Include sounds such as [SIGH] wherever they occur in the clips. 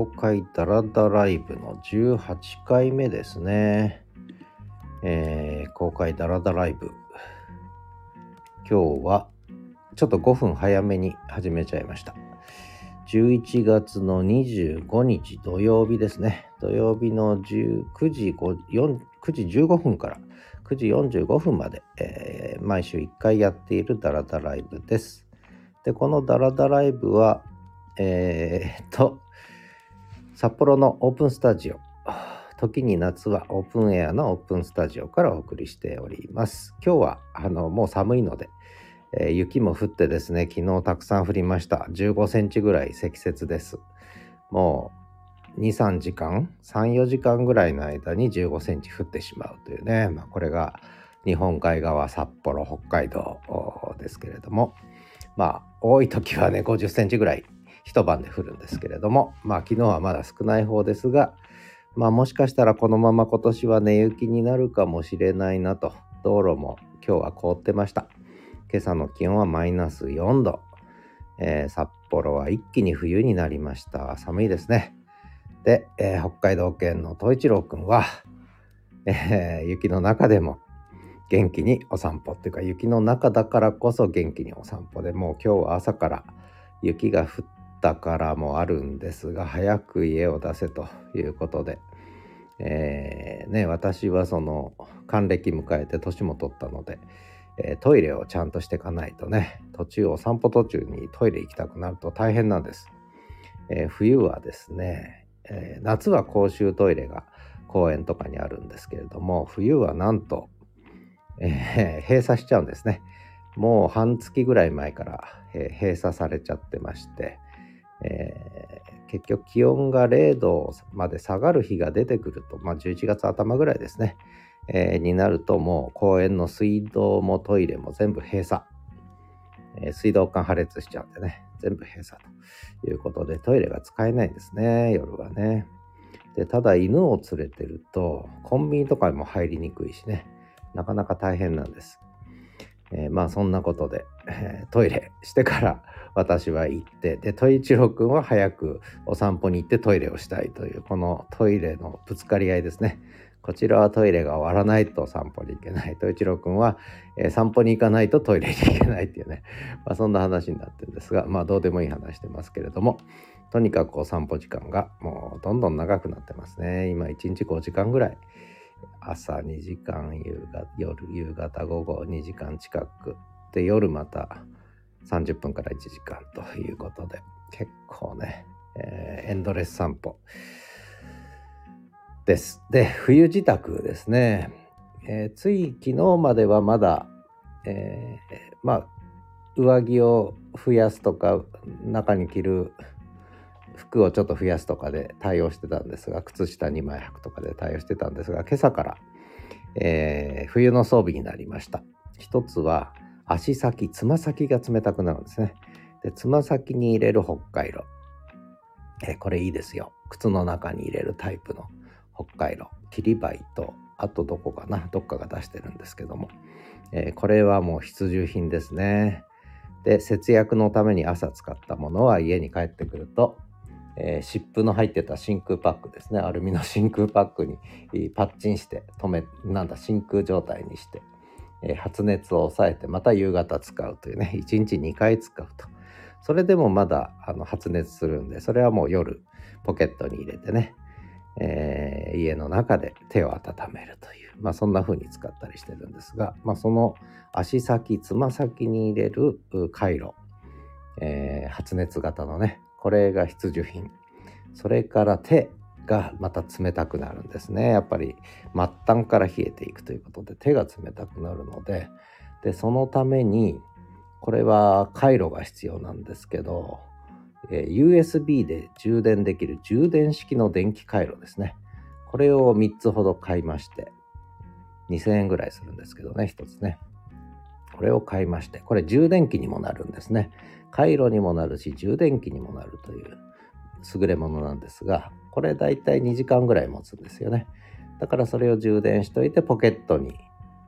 公開ダラダライブの18回目ですね。えー、公開ダラダライブ。今日はちょっと5分早めに始めちゃいました。11月の25日土曜日ですね。土曜日の9時 ,9 時15分から9時45分まで、えー、毎週1回やっているダラダライブです。で、このダラダライブは、えー、っと、札幌のオープンスタジオ、時に夏はオープンエアのオープンスタジオからお送りしております。今日はあのもう寒いので、えー、雪も降ってですね、昨日たくさん降りました。15センチぐらい積雪です。もう2、3時間、3、4時間ぐらいの間に15センチ降ってしまうというね、まあ、これが日本海側、札幌、北海道ですけれども、まあ多い時はね50センチぐらい一晩で降るんですけれども、まあ昨日はまだ少ない方ですが、まあもしかしたらこのまま今年は寝雪になるかもしれないなと、道路も今日は凍ってました。今朝の気温はマイナス4度。えー、札幌は一気に冬になりました。寒いですね。で、えー、北海道県の東一郎くんは、えー、雪の中でも元気にお散歩っていうか雪の中だからこそ元気にお散歩でもう今日は朝から雪が降ったからもあるんですが早く家を出せということで、えー、ね私はその還暦迎えて年も取ったので、えー、トイレをちゃんとしていかないとね途中お散歩途中にトイレ行きたくなると大変なんです、えー、冬はですね、え夏は公衆トイレが公園とかにあるんですけれども冬はなんと、え閉鎖しちゃうんですね。もう半月ぐらい前から、え閉鎖されちゃってまして、えー、結局気温が0度まで下がる日が出てくると、まあ、11月頭ぐらいですね、えー、になるともう公園の水道もトイレも全部閉鎖、えー、水道管破裂しちゃうんでね全部閉鎖ということでトイレが使えないんですね夜はね。でただ犬を連れてるとコンビニとかにも入りにくいしねなかなか大変なんです。えー、まあそんなことで、えー、トイレしてから私は行ってで戸一郎くんは早くお散歩に行ってトイレをしたいというこのトイレのぶつかり合いですね。こちらはトイレが終わらないと散歩に行けない。戸一郎くんは、えー、散歩に行かないとトイレに行けないっていうね、まあ、そんな話になってるんですがまあどうでもいい話してますけれどもとにかくお散歩時間がもうどんどん長くなってますね。今1日5時間ぐらい朝2時間夕方夜夕方午後2時間近く。で夜また30分から1時間ということで結構ね、えー、エンドレス散歩です。で冬支度ですね、えー、つい昨日まではまだ、えー、まあ上着を増やすとか中に着る服をちょっと増やすとかで対応してたんですが靴下2枚履くとかで対応してたんですが今朝から、えー、冬の装備になりました。一つは足先つま先が冷たくなるんですね。でつま先に入れる北海道、えー、これいいですよ。靴の中に入れるタイプの北海道。切りバイとあとどこかなどっかが出してるんですけども、えー、これはもう必需品ですね。で節約のために朝使ったものは家に帰ってくるとえー、湿布の入ってた真空パックですね。アルミの真空パックにパッチンして止めなんだ真空状態にして、えー、発熱を抑えてまた夕方使うというね1日2回使うと。それでもまだあの発熱するんでそれはもう夜ポケットに入れてね、えー、家の中で手を温めるという、まあ、そんな風に使ったりしてるんですが、まあ、その足先つま先に入れる回路、えー、発熱型のねこれが必需品。それから手がまた冷たくなるんですね。やっぱり末端から冷えていくということで手が冷たくなるので。でそのためにこれは回路が必要なんですけど、え USB で充電できる充電式の電気回路ですね。これを3つほど買いまして2000円ぐらいするんですけどね1つね。これを買いましてこれ充電器にもなるんですね回路にもなるし充電器にもなるという優れものなんですがこれだいたい2時間ぐらい持つんですよねだからそれを充電しといてポケットに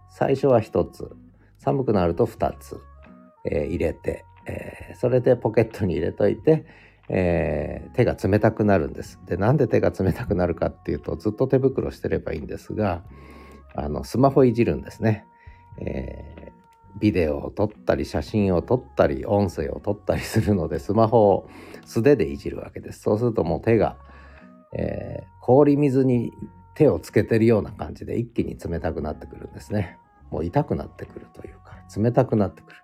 最初は1つ寒くなると2つ、えー、入れて、えー、それでポケットに入れといて、えー、手が冷たくなるんです。でなんで手が冷たくなるかっていうとずっと手袋してればいいんですがあのスマホいじるんですね。え、ビデオを撮ったり写真を撮ったり音声を撮ったりするのでスマホを素手でいじるわけです。そうするともう手が、えー、氷水に手をつけてるような感じで一気に冷たくなってくるんですね。もう痛くなってくるというか冷たくなってくる。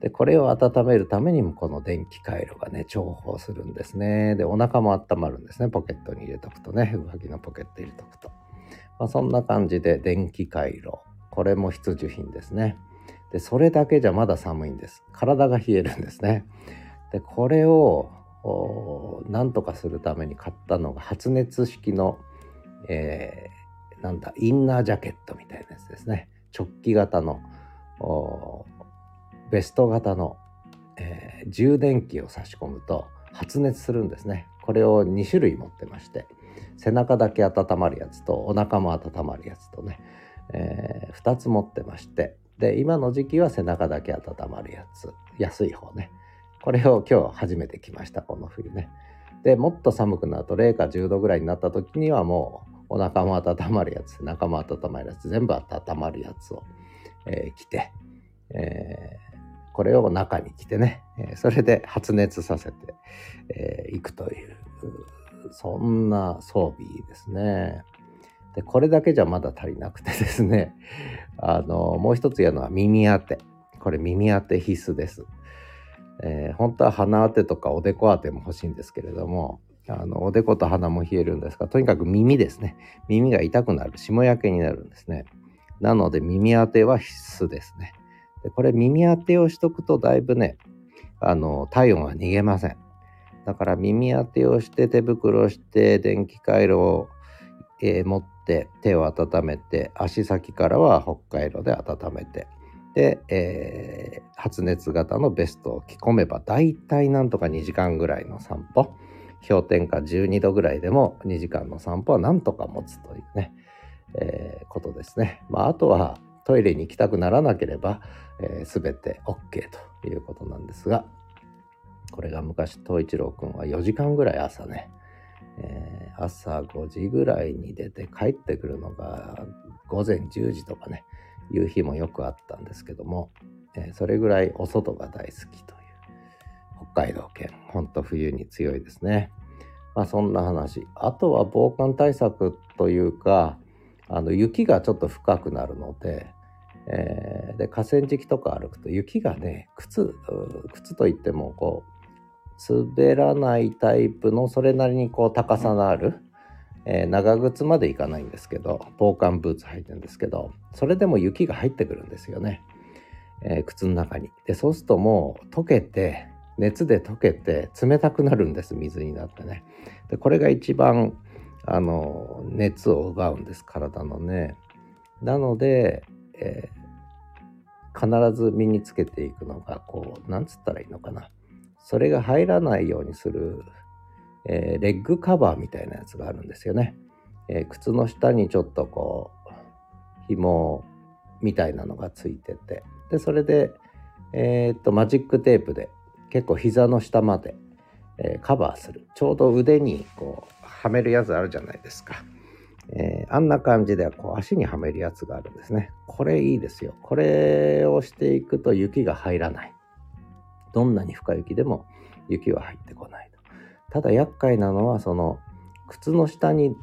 でこれを温めるためにもこの電気回路がね重宝するんですね。でお腹も温まるんですねポケットに入れとくとね上着のポケット入れとくと。まあ、そんな感じで電気回路これも必需品ですね。でそれだけじゃまだ寒いんです。体が冷えるんですね。でこれをなんとかするために買ったのが発熱式の、えー、なんだインナージャケットみたいなやつですね。直帰型のベスト型の、えー、充電器を差し込むと発熱するんですね。これを2種類持ってまして背中だけ温まるやつとお腹も温まるやつとね、えー、2つ持ってましてで今の時期は背中だけ温まるやつ。安い方ね。これを今日初めて来ましたこの冬ね。でもっと寒くなると0か10度ぐらいになった時にはもうお腹も温まるやつ背中も温まるやつ全部温まるやつを、えー、着て、えこれを中に着てね、それで発熱させてい、えー、くというそんな装備ですね。でこれだけじゃまだ足りなくてですね。[LAUGHS] あのもう一つやるのは耳当て。これ耳当て必須です。えー、本当は鼻当てとかおでこ当ても欲しいんですけれどもあのおでこと鼻も冷えるんですがとにかく耳ですね。耳が痛くなる。霜焼けになるんですね。なので耳当ては必須ですね。でこれ耳当てをしとくとだいぶね、あの、体温は逃げません。だから耳当てをして手袋をして電気回路を、えー、持って手を温めて足先からは北海道で温めてで、えー、発熱型のベストを着込めば大体なんとか2時間ぐらいの散歩氷点下12度ぐらいでも2時間の散歩はなんとか持つというね、えー、ことですね。まあ、あとはトイレに行きたくならなければ、えー、全て OK ということなんですがこれが昔東一郎くんは4時間ぐらい朝ね、えー、朝5時ぐらいに出て帰ってくるのが午前10時とかねいう日もよくあったんですけども、えー、それぐらいお外が大好きという北海道犬ほんと冬に強いですね。まあそんな話。あとは防寒対策というかあの雪がちょっと深くなるのでえー、で河川敷とか歩くと雪がね靴靴といってもこう滑らないタイプのそれなりにこう高さのある、えー、長靴までいかないんですけど防寒ブーツ履いてるんですけどそれでも雪が入ってくるんですよね、えー、靴の中に。でそうするともう溶けて熱で溶けて冷たくなるんです水になってね。でこれが一番あの熱を奪うんです体のね。なのでえー、必ず身につけていくのがこうなんつったらいいのかなそれが入らないようにする、えー、レッグカバーみたいなやつがあるんですよね、えー、靴の下にちょっとこう紐みたいなのがついててでそれでえー、っとマジックテープで結構膝の下まで、えカバーするちょうど腕にこうはめるやつあるじゃないですかえー、あんな感じでこう足にはめるやつがあるんですね。これいいですよ。これをしていくと雪が入らない。どんなに深雪でも雪は入ってこないと。ただ厄介なのはその靴の下に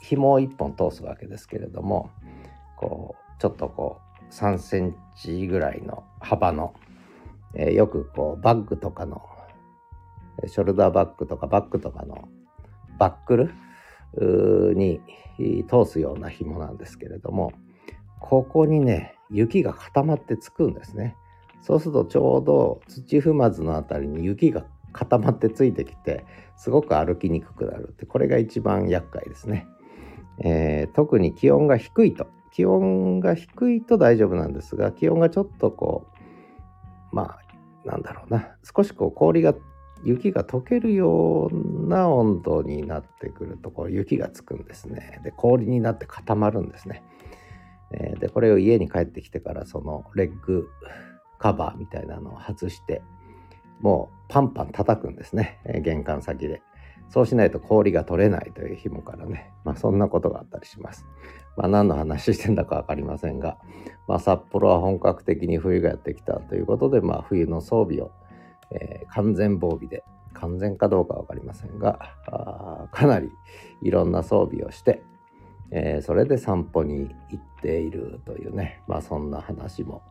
紐を1本通すわけですけれどもこうちょっとこう3センチぐらいの幅の、えー、よくこうバッグとかのショルダーバッグとかバッグとかのバックルに通すような紐なんですけれどもここにね雪が固まってつくんですねそうするとちょうど土踏まずの辺りに雪が固まってついてきてすごく歩きにくくなるってこれが一番厄介ですね、えー、特に気温が低いと。気温が低いと大丈夫なんですが気温がちょっとこうまあなんだろうな。少しこう氷が雪が溶けるような温度になってくるとこう雪がつくんですね。で氷になって固まるんですね。でこれを家に帰ってきてからそのレッグカバーみたいなのを外してもうパンパン叩くんですね、玄関先で。そうしないと氷が取れないという日もからね、まあそんなことがあったりします。まあ何の話してんだか分かりませんが、まあ札幌は本格的に冬がやってきたということで、まあ冬の装備を、えー、完全防備で、完全かどうか分かりませんが、あかなりいろんな装備をして、えー、それで散歩に行っているというね、まあそんな話も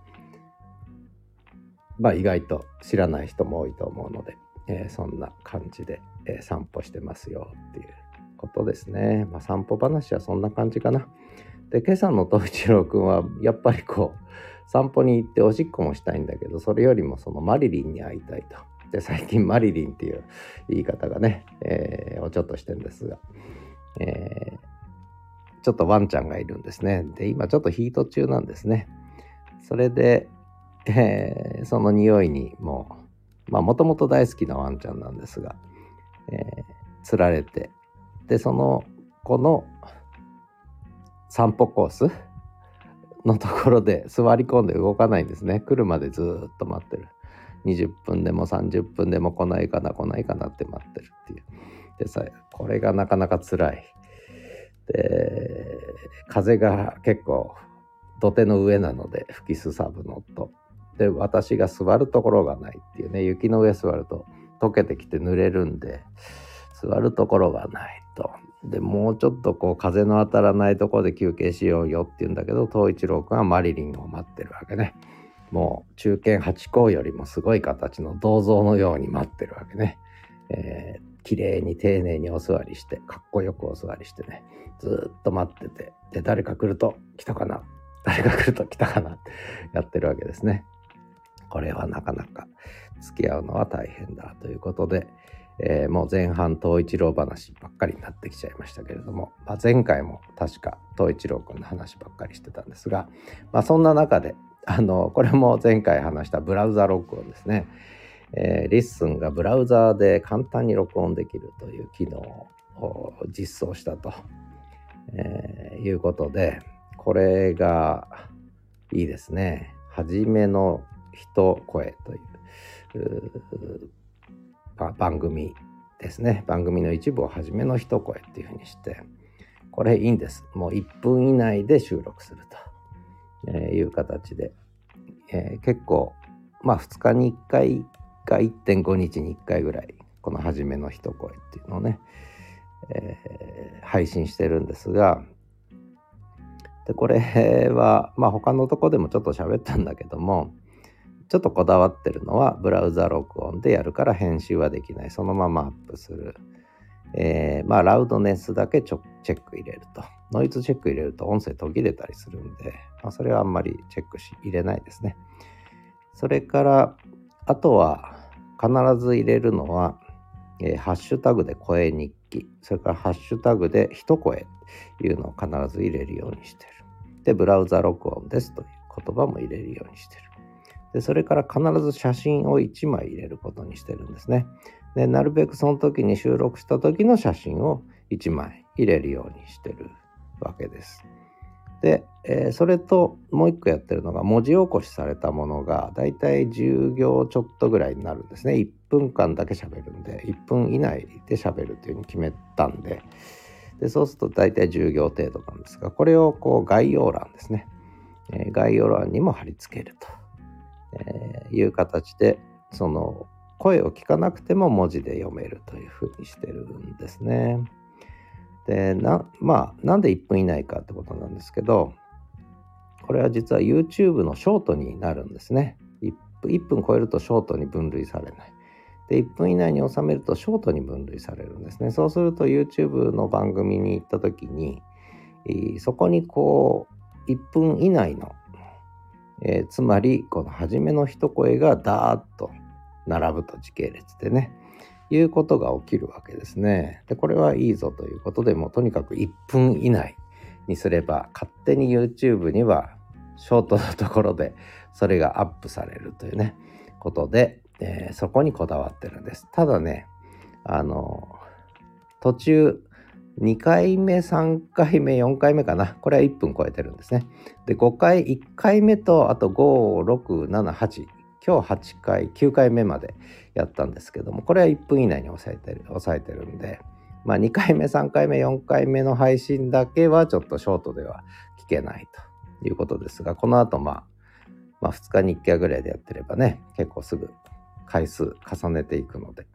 まあ意外と知らない人も多いと思うので、えー、そんな感じで、えー、散歩してますよっていうことですね。まあ散歩話はそんな感じかな。で、今朝の東一郎くんはやっぱりこう散歩に行っておしっこもしたいんだけど、それよりもそのマリリンに会いたいと。で、最近マリリンっていう言い方がね、えー、おちょっとしてんですが、えー、ちょっとワンちゃんがいるんですね。で、今ちょっとヒート中なんですね。それで、えー、その匂いにもう、まあもともと大好きなワンちゃんなんですが、えー、釣られて、で、その子の散歩コースのところで座り込んで動かないんですね。来るまでずっと待ってる。20分でも30分でも来ないかな来ないかなって待ってるっていう。でさ、これがなかなか辛い。で、風が結構土手の上なので吹きすさぶのと、で私が座るところがないっていうね雪の上座ると溶けてきて濡れるんで座るところがないと。でもうちょっとこう風の当たらないとこで休憩しようよって言うんだけど東一郎君はマリリンを待ってるわけね。もう中堅八甲よりもすごい形の銅像のように待ってるわけね、えー、綺麗に丁寧にお座りしてかっこよくお座りしてね。ずっと待っててで誰か来ると来たかな？誰が来ると来たかな？ってやってるわけですね。これはなかなか付き合うのは大変だということで、えー、もう前半東一郎話ばっかりになってきちゃいましたけれども、まあ、前回も確か東一郎君の話ばっかりしてたんですが、まあ、そんな中であのこれも前回話したブラウザ録音ですね、えー、 LISTEN がブラウザーで簡単に録音できるという機能を実装したと、えー、いうことでこれがいいですね。初めの一声という番組ですね。番組の一部を初めの一声っていうふうにしてこれいいんです。もう1分以内で収録するという形で、えー、結構まあ2日に1回か1.5日に1回ぐらいこの初めの一声っていうのをね、えー、配信してるんですがでこれはまあ他のとこでもちょっと喋ったんだけどもちょっとこだわってるのはブラウザ録音でやるから編集はできない。そのままアップする、えー、まあラウドネスだけチェック入れると。ノイズチェック入れると音声途切れたりするんで、まあ、それはあんまりチェックし入れないですね。それからあとは必ず入れるのは、えー、ハッシュタグで声日記。それからハッシュタグで一声っていうのを必ず入れるようにしてる。でブラウザ録音ですという言葉も入れるようにしてる。でそれから必ず写真を1枚入れることにしてるんですね。でなるべくその時に収録した時の写真を1枚入れるようにしてるわけです。で、えー、それともう一個やってるのが文字起こしされたものがだいたい10行ちょっとぐらいになるんですね。1分間だけ喋るんで1分以内で喋るっていうふうに決めたんででそうすると大体10行程度なんですがこれをこう概要欄ですね、えー、概要欄にも貼り付けると。えー、いう形でその声を聞かなくても文字で読めるというふうにしてるんですね。でなまあなんで1分以内かってことなんですけどこれは実は YouTube のショートになるんですね。1分超えるとショートに分類されない。で1分以内に収めるとショートに分類されるんですね。そうすると YouTube の番組に行った時にそこにこう1分以内のえー、つまりこの初めの一声がダーッと並ぶと時系列でねいうことが起きるわけですね。でこれはいいぞということでもうとにかく1分以内にすれば勝手に YouTube にはショートのところでそれがアップされるというねことで、えー、そこにこだわってるんです。ただねあの途中2回目、3回目、4回目かな。これは1分超えてるんですね。で、5回、1回目と、あと5、6、7、8今日8回9回目までやったんですけどもこれは1分以内に抑えてる抑えてるんでまあ2回目3回目4回目の配信だけはちょっとショートでは聞けないということですがこの後まあまあ2日に1回ぐらいでやってればね結構すぐ回数重ねていくので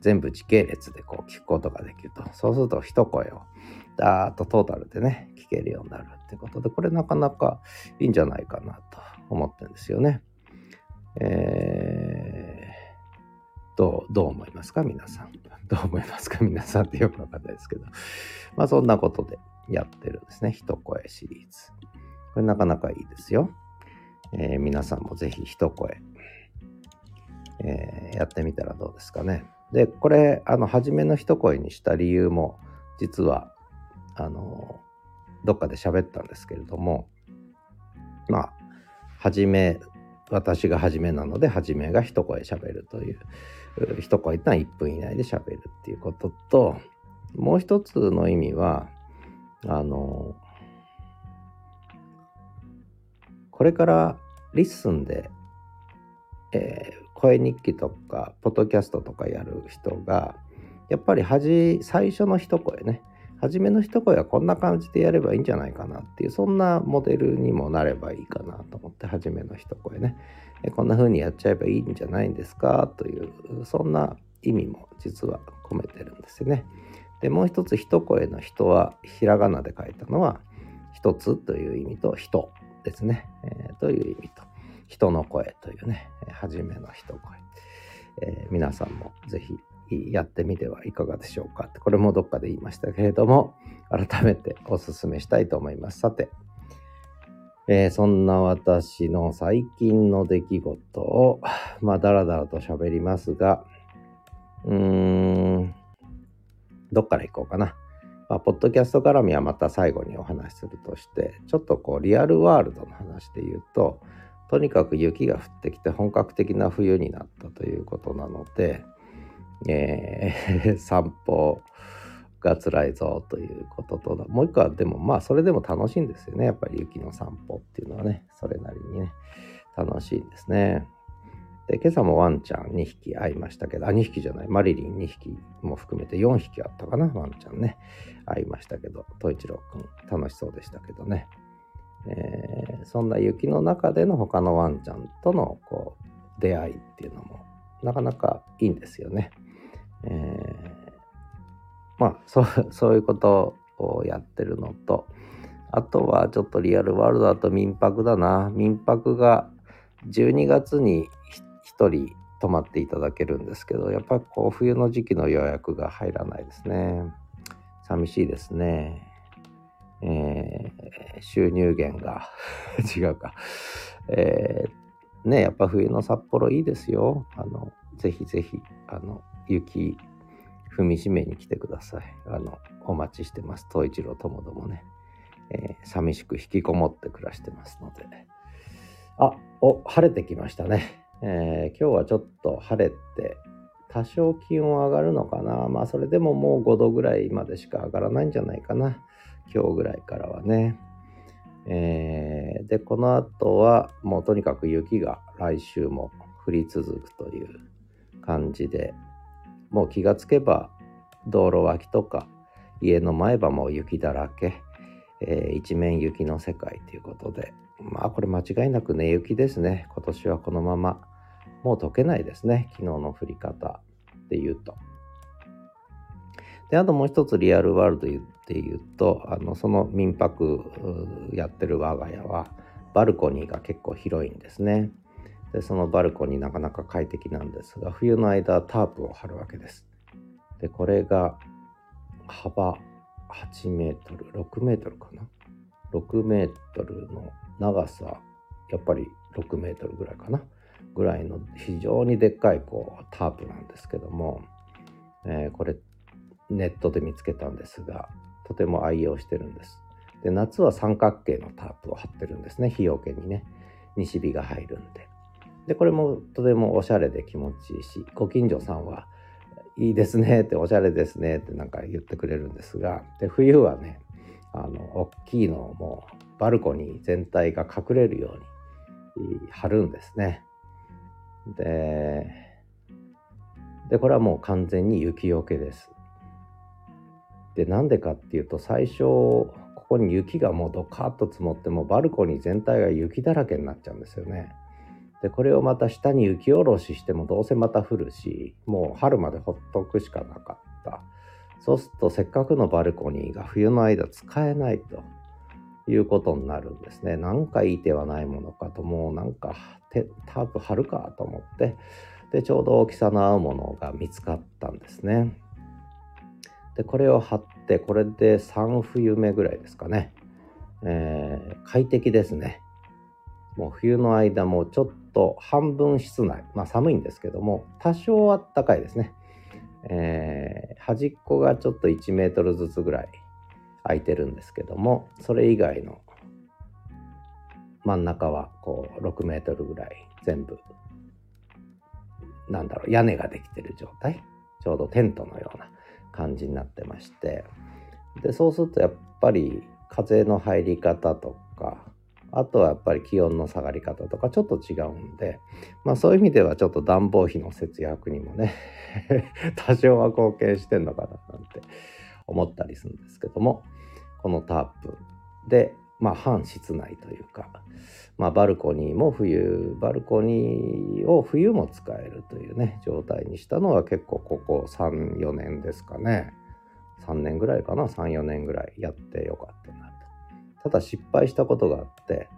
全部時系列でこう聞くことができるとそうすると一声をダーッとトータルでね聞けるようになるってことでこれなかなかいいんじゃないかなと思ってるんですよね。えー、どうどう思いますか？皆さん。[LAUGHS] どう思いますか？皆さんってよくわかんないですけど。まあそんなことでやってるんですね。一声シリーズ。これなかなかいいですよ。えー、皆さんもぜひ一声、えー、やってみたらどうですかね。で、これ、あの、初めの一声にした理由も、実は、あの、どっかで喋ったんですけれども、まあ、初め、私が初めなので、初めが一声喋るという、一声ってのは1分以内で喋るっていうことと、もう一つの意味は、あの、これから LISTEN で、えー、声日記とかポッドキャストとかやる人がやっぱりはじ最初の一声ね初めの一声はこんな感じでやればいいんじゃないかなっていうそんなモデルにもなればいいかなと思って初めの一声ね。こんな風にやっちゃえばいいんじゃないんですか？というそんな意味も実は込めてるんですよね。でもう一つ一声の人はひらがなで書いたのは一つという意味と人ですね、えー、という意味と。人の声というね、初めの一声。えー、皆さんもぜひやってみてはいかがでしょうか、これもどっかで言いましたけれども、改めてお勧めしたいと思います。さて、えー、そんな私の最近の出来事を、まあ、だらだらと喋りますが、うーん、どっから行こうかな。まあ、ポッドキャスト絡みはまた最後にお話しするとして、ちょっとこう、リアルワールドの話で言うと、とにかく雪が降ってきて本格的な冬になったということなので、えー、[LAUGHS] 散歩が辛いぞということともう一個はでもまあそれでも楽しいんですよね。やっぱり雪の散歩っていうのはね。それなりにね。楽しいんですね。で今朝もワンちゃん2匹会いましたけどあ2匹じゃない。マリリン2匹も含めて4匹あったかな。ワンちゃんね。会いましたけど統一郎くん楽しそうでしたけどね。えー、そんな雪の中での他のワンちゃんとのこう出会いっていうのもなかなかいいんですよね。えー、まあそう [LAUGHS] そういうことをやってるのとあとはちょっとリアルワールドだと民泊だな。民泊が12月に1人泊まっていただけるんですけどやっぱりこう冬の時期の予約が入らないですね。寂しいですね。えー、収入源が [LAUGHS] 違うか。えー、ね、やっぱ冬の札幌いいですよ。あの、ぜひぜひ、あの、雪踏みしめに来てください。あの、お待ちしてます。東一郎ともどもね。えー、寂しく引きこもって暮らしてますので。あ、お、晴れてきましたね。えー、今日はちょっと晴れて、多少気温上がるのかな。まあ、それでももう5度ぐらいまでしか上がらないんじゃないかな。今日ぐらいからはね。えー、で、この後はもうとにかく雪が来週も降り続くという感じで、もう気がつけば道路脇とか家の前歯も雪だらけ、えー、一面雪の世界ということで、まあこれ間違いなく寝雪ですね。今年はこのままもう溶けないですね。昨日の降り方で言うと。で、あともう一つリアルワールドっていうと、あの、その民泊やってる我が家は、バルコニーが結構広いんですね。で、そのバルコニーなかなか快適なんですが、冬の間タープを張るわけです。で、これが幅8メートル、6メートルかな？6メートルの長さ、やっぱり6メートルぐらいかな？ぐらいの非常にでっかいこうタープなんですけども、えー、これネットで見つけたんですが、とても愛用してるんです。で、夏は三角形のタープを貼ってるんですね。日よけにね。西日が入るんで。で、これもとてもおしゃれで気持ちいいし、ご近所さんは、いいですね [LAUGHS] って、おしゃれですねってなんか言ってくれるんですが、で、冬はね、あの、大きいのをもうバルコニー全体が隠れるように貼るんですね。で、で、これはもう完全に雪よけです。で、なんでかっていうと、最初、ここに雪がもうドカッと積もってもバルコニー全体が雪だらけになっちゃうんですよね。でこれをまた下に雪下ろししてもどうせまた降るしもう春までほっとくしかなかった。そうするとせっかくのバルコニーが冬の間使えないということになるんですね。なんかいい手はないものかともうなんかタープ貼るかと思って。でちょうど大きさの合うものが見つかったんですね。でこれを貼ってこれで3冬目ぐらいですかね、えー、快適ですねもう冬の間もちょっと半分室内、まあ寒いんですけども、多少あったかいですね。えー、端っこがちょっと1メートルずつぐらい空いてるんですけども、それ以外の真ん中はこう6メートルぐらい全部、なんだろう、屋根ができてる状態？ちょうどテントのような感じになってまして。で、そうするとやっぱり風の入り方とか、あとはやっぱり気温の下がり方とかちょっと違うんで、まあそういう意味ではちょっと暖房費の節約にもね [LAUGHS] 多少は貢献してんのかななんて思ったりするんですけども、このタープで、まあ半室内というか、まあバルコニーも冬、バルコニーを冬も使えるというね、状態にしたのは結構ここ3、4年ですかね。3年ぐらいかな、3、4年ぐらいやってよかったなと。ただ失敗したことがあって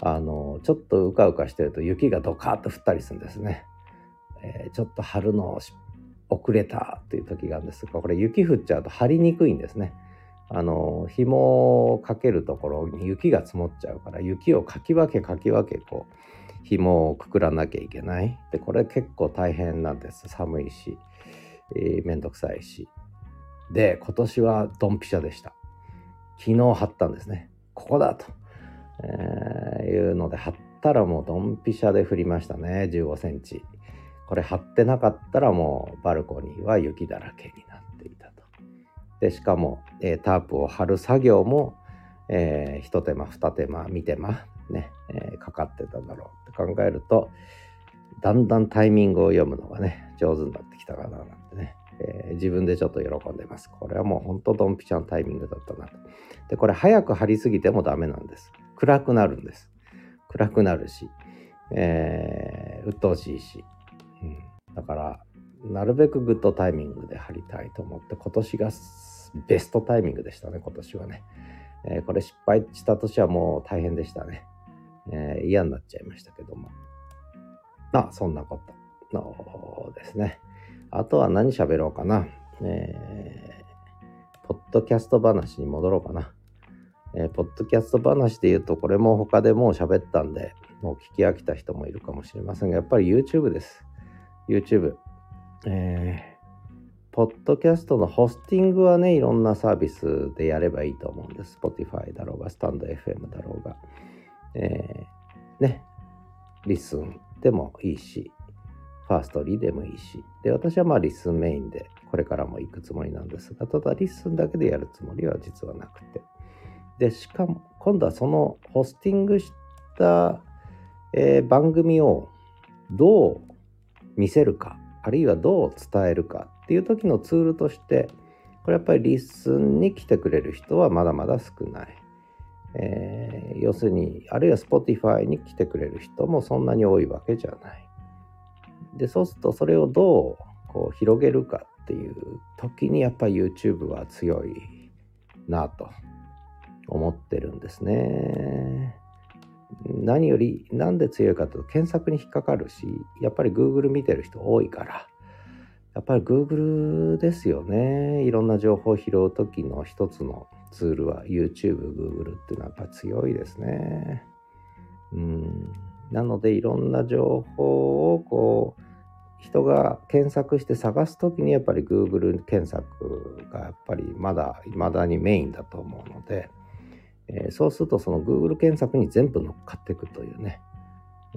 あのちょっとうかうかしてると雪がドカーッと降ったりするんですね、えー、ちょっと張るの遅れたという時があるんですがこれ雪降っちゃうと張りにくいんですね。あの紐をかけるところに雪が積もっちゃうから雪をかき分けかき分けこう紐をくくらなきゃいけないでこれ結構大変なんです寒いし、えー、めんどくさいしで今年はドンピシャでした昨日貼ったんですね。ここだと、えー、いうので貼ったらもうドンピシャで降りましたね。15センチ。これ貼ってなかったらもうバルコニーは雪だらけになっていたと。で、しかも、えー、タープを貼る作業も、えー、一手間二手間三手間ね、えー、かかってたんだろうって考えると、だんだんタイミングを読むのがね、上手になってきたかななんてね、えー、自分でちょっと喜んでます。これはもうほんとドンピシャのタイミングだったなと。で、これ早く貼りすぎてもダメなんです。暗くなるんです。暗くなるし、えー、鬱陶しいし。うん、だから、なるべくグッドタイミングで貼りたいと思って、今年がベストタイミングでしたね、今年はね。えー、これ失敗した年はもう大変でしたね。えー、嫌になっちゃいましたけども。まあ、そんなことのですね。あとは何喋ろうかな。えー、ポッドキャスト話に戻ろうかな。えー、ポッドキャスト話で言うと、これも他でもう喋ったんで、もう聞き飽きた人もいるかもしれませんが、やっぱり YouTube です。YouTube。えー、ポッドキャストのホスティングはね、いろんなサービスでやればいいと思うんです。Spotify だろうが、スタンド FM だろうが。えー、ね、リスンでもいいし、Firstory でもいいし、で、私はまあ LISTEN メインでこれからも行くつもりなんですが、ただ LISTEN だけでやるつもりは実はなくて。で、しかも今度はそのホスティングした、えー、番組をどう見せるか、あるいはどう伝えるかっていう時のツールとして、これやっぱり LISTEN に来てくれる人はまだまだ少ない。えー、要するに、あるいは Spotify に来てくれる人もそんなに多いわけじゃない。でそうするとそれをどうこう広げるかっていう時にやっぱり YouTube は強いなと思ってるんですね。何よりなんで強いかというと検索に引っかかるしやっぱり Google 見てる人多いから。やっぱり Google ですよね。いろんな情報を拾う時の一つのツールは YouTube、Google っていうのはやっぱ強いですね。うん。なのでいろんな情報をこう人が検索して探す時にやっぱり Google 検索がやっぱりまだ未だにメインだと思うので、えー、そうするとその Google 検索に全部乗っかっていくというね、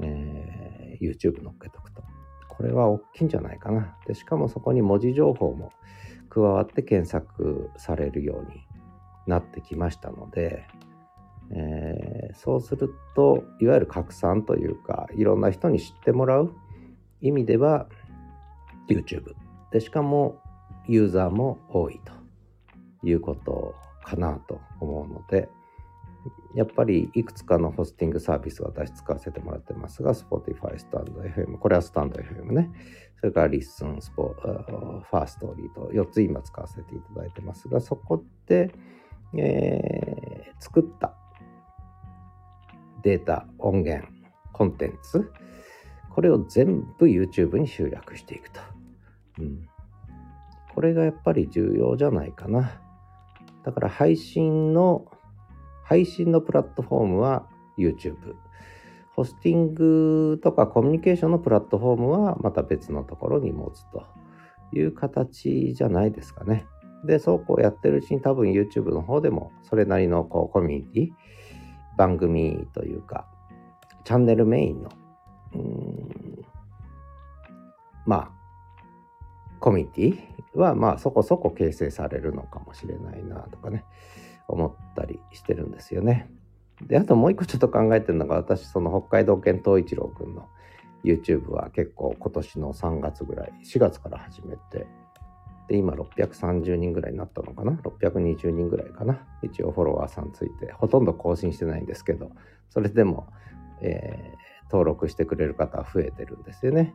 えー、YouTube 乗っけとくと。これは大きいんじゃないかな。でしかもそこに文字情報も加わって検索されるようになってきましたので、えー、そうするといわゆる拡散というかいろんな人に知ってもらう意味では YouTube でしかもユーザーも多いということかなと思うのでやっぱりいくつかのホスティングサービス私使わせてもらってますが Spotify、スタンド FM これはスタンド FM ね。それから LISTEN、スポ Firstory と4つ今使わせていただいてますがそこで、えー、作ったデータ音源コンテンツこれを全部 YouTube に集約していくと、うん、これがやっぱり重要じゃないかな。だから配信の配信のプラットフォームは YouTube ホスティングとかコミュニケーションのプラットフォームはまた別のところに持つという形じゃないですかね。で、そうこうやってるうちに多分 YouTube の方でもそれなりのこうコミュニティ、番組というか、チャンネルメインの、うん、まあ、コミュニティはまあそこそこ形成されるのかもしれないなとかね、思ったりしてるんですよね。で、あともう一個ちょっと考えてるのが、私、その北海道犬東一郎くんの YouTube は結構今年の3月ぐらい、4月から始めて、で、今630人ぐらいになったのかな ?620 人ぐらいかな？一応フォロワーさんついて、ほとんど更新してないんですけど、それでも、えー、登録してくれる方は増えてるんですよね。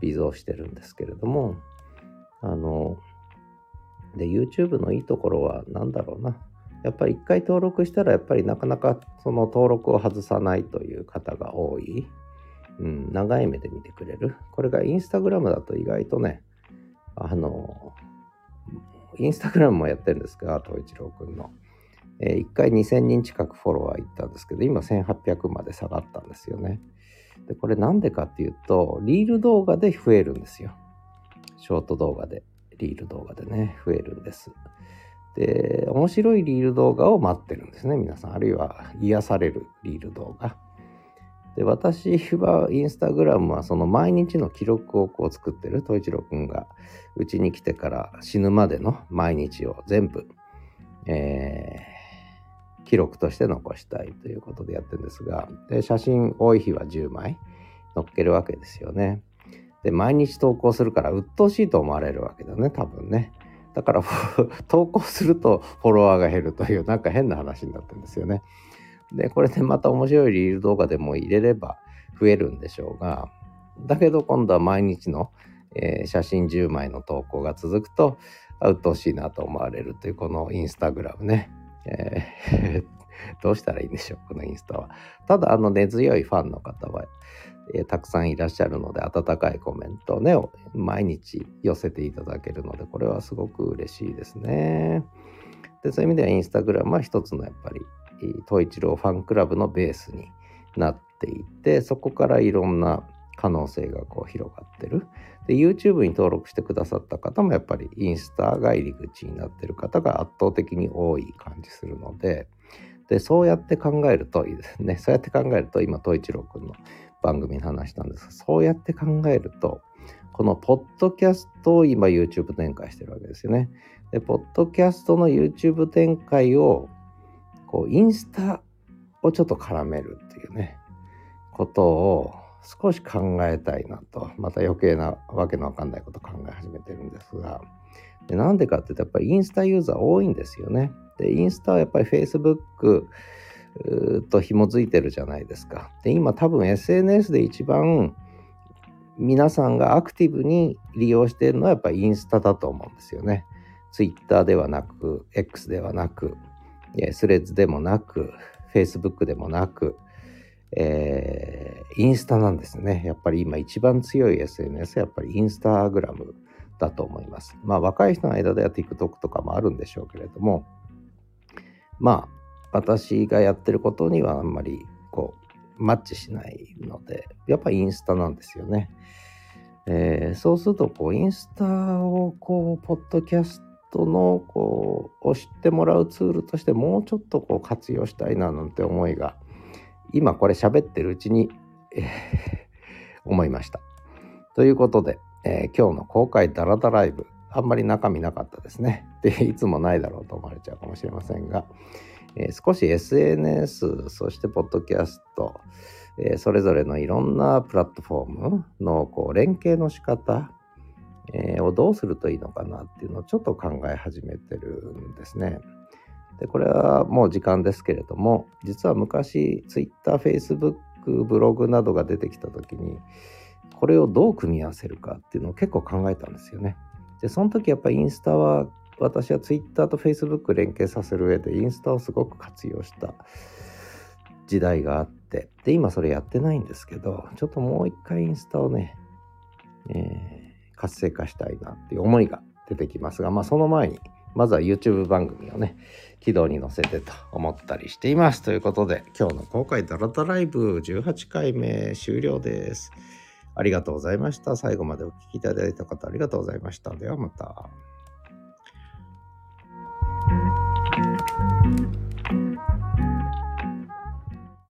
微増してるんですけれども、あの、で、YouTube のいいところは何だろうな。やっぱり一回登録したらやっぱりなかなかその登録を外さないという方が多い。うん、長い目で見てくれる。これがインスタグラムだと意外とね、あの、インスタグラムもやってるんですが、東一郎くんの。えー、1回2000人近くフォロワーいったんですけど、今1800まで下がったんですよね。で、これなんでかっていうと、リール動画で増えるんですよ。ショート動画で、リール動画でね、増えるんです。で、面白いリール動画を待ってるんですね、皆さん。あるいは癒されるリール動画。で、私はインスタグラムはその毎日の記録をこう作ってる、東一郎くんがうちに来てから死ぬまでの毎日を全部、えー、記録として残したいということでやってるんですが、で写真多い日は10枚載っけるわけですよね。で、毎日投稿するから鬱陶しいと思われるわけだね、多分ね。だから [LAUGHS] 投稿するとフォロワーが減るというなんか変な話になってるんですよね。で、これでまた面白いリール動画でも入れれば増えるんでしょうが、だけど今度は毎日の、えー、写真10枚の投稿が続くと、鬱陶しいなと思われるというこのインスタグラムね。えー [LAUGHS] どうしたらいいんでしょう、このインスタは。ただ、あの根強いファンの方は、えー、たくさんいらっしゃるので温かいコメントをね毎日寄せていただけるのでこれはすごく嬉しいですね。でそういう意味ではインスタグラムは一つのやっぱり東一郎ファンクラブのベースになっていてそこからいろんな可能性がこう広がってる。で YouTube に登録してくださった方もやっぱりインスタが入り口になってる方が圧倒的に多い感じするのででそうやって考えるといいですねそうやって考えると今東一郎くんの番組の話したんですが、そうやって考えると、このポッドキャストを今 YouTube 展開してるわけですよね。で、ポッドキャストの YouTube 展開を、こう、インスタをちょっと絡めるっていうね、ことを少し考えたいなと、また余計なわけのわかんないこと考え始めてるんですが、でなんでかっていうと、やっぱりインスタユーザー多いんですよね。で、インスタはやっぱり Facebook、と紐づいてるじゃないですか。で、今多分 SNS で一番皆さんがアクティブに利用しているのはやっぱりインスタだと思うんですよね。Twitter ではなく、X ではなく、スレッズでもなく、Facebook でもなく、えー、インスタなんですね。やっぱり今一番強い SNS はやっぱりインスタグラムだと思います。まあ若い人の間では TikTok とかもあるんでしょうけれども、まあ私がやってることにはあんまりこうマッチしないのでやっぱインスタなんですよね。えー、そうするとこうインスタをこうポッドキャストのこうを知ってもらうツールとしてもうちょっとこう活用したいななんて思いが今これ喋ってるうちに、えー、思いました。ということで、えー、今日の公開ダラダライブあんまり中身なかったですね。でいつもないだろうと思われちゃうかもしれませんが、えー、少し SNS、そしてポッドキャスト、えー、それぞれのいろんなプラットフォームのこう連携の仕方、えー、をどうするといいのかなっていうのをちょっと考え始めてるんですね。でこれはもう時間ですけれども実は昔 Twitter、Facebook、ブログなどが出てきた時にこれをどう組み合わせるかっていうのを結構考えたんですよね。でその時やっぱりインスタは私は Twitter と Facebook 連携させる上でインスタをすごく活用した時代があってで今それやってないんですけどちょっともう一回インスタをね、えー、活性化したいなっていう思いが出てきますがまあその前にまずは YouTube 番組をね軌道に乗せてと思ったりしています。ということで今日の公開ダラダライブ18回目終了です。ありがとうございました。最後までお聴きいただいた方ありがとうございました。ではまた。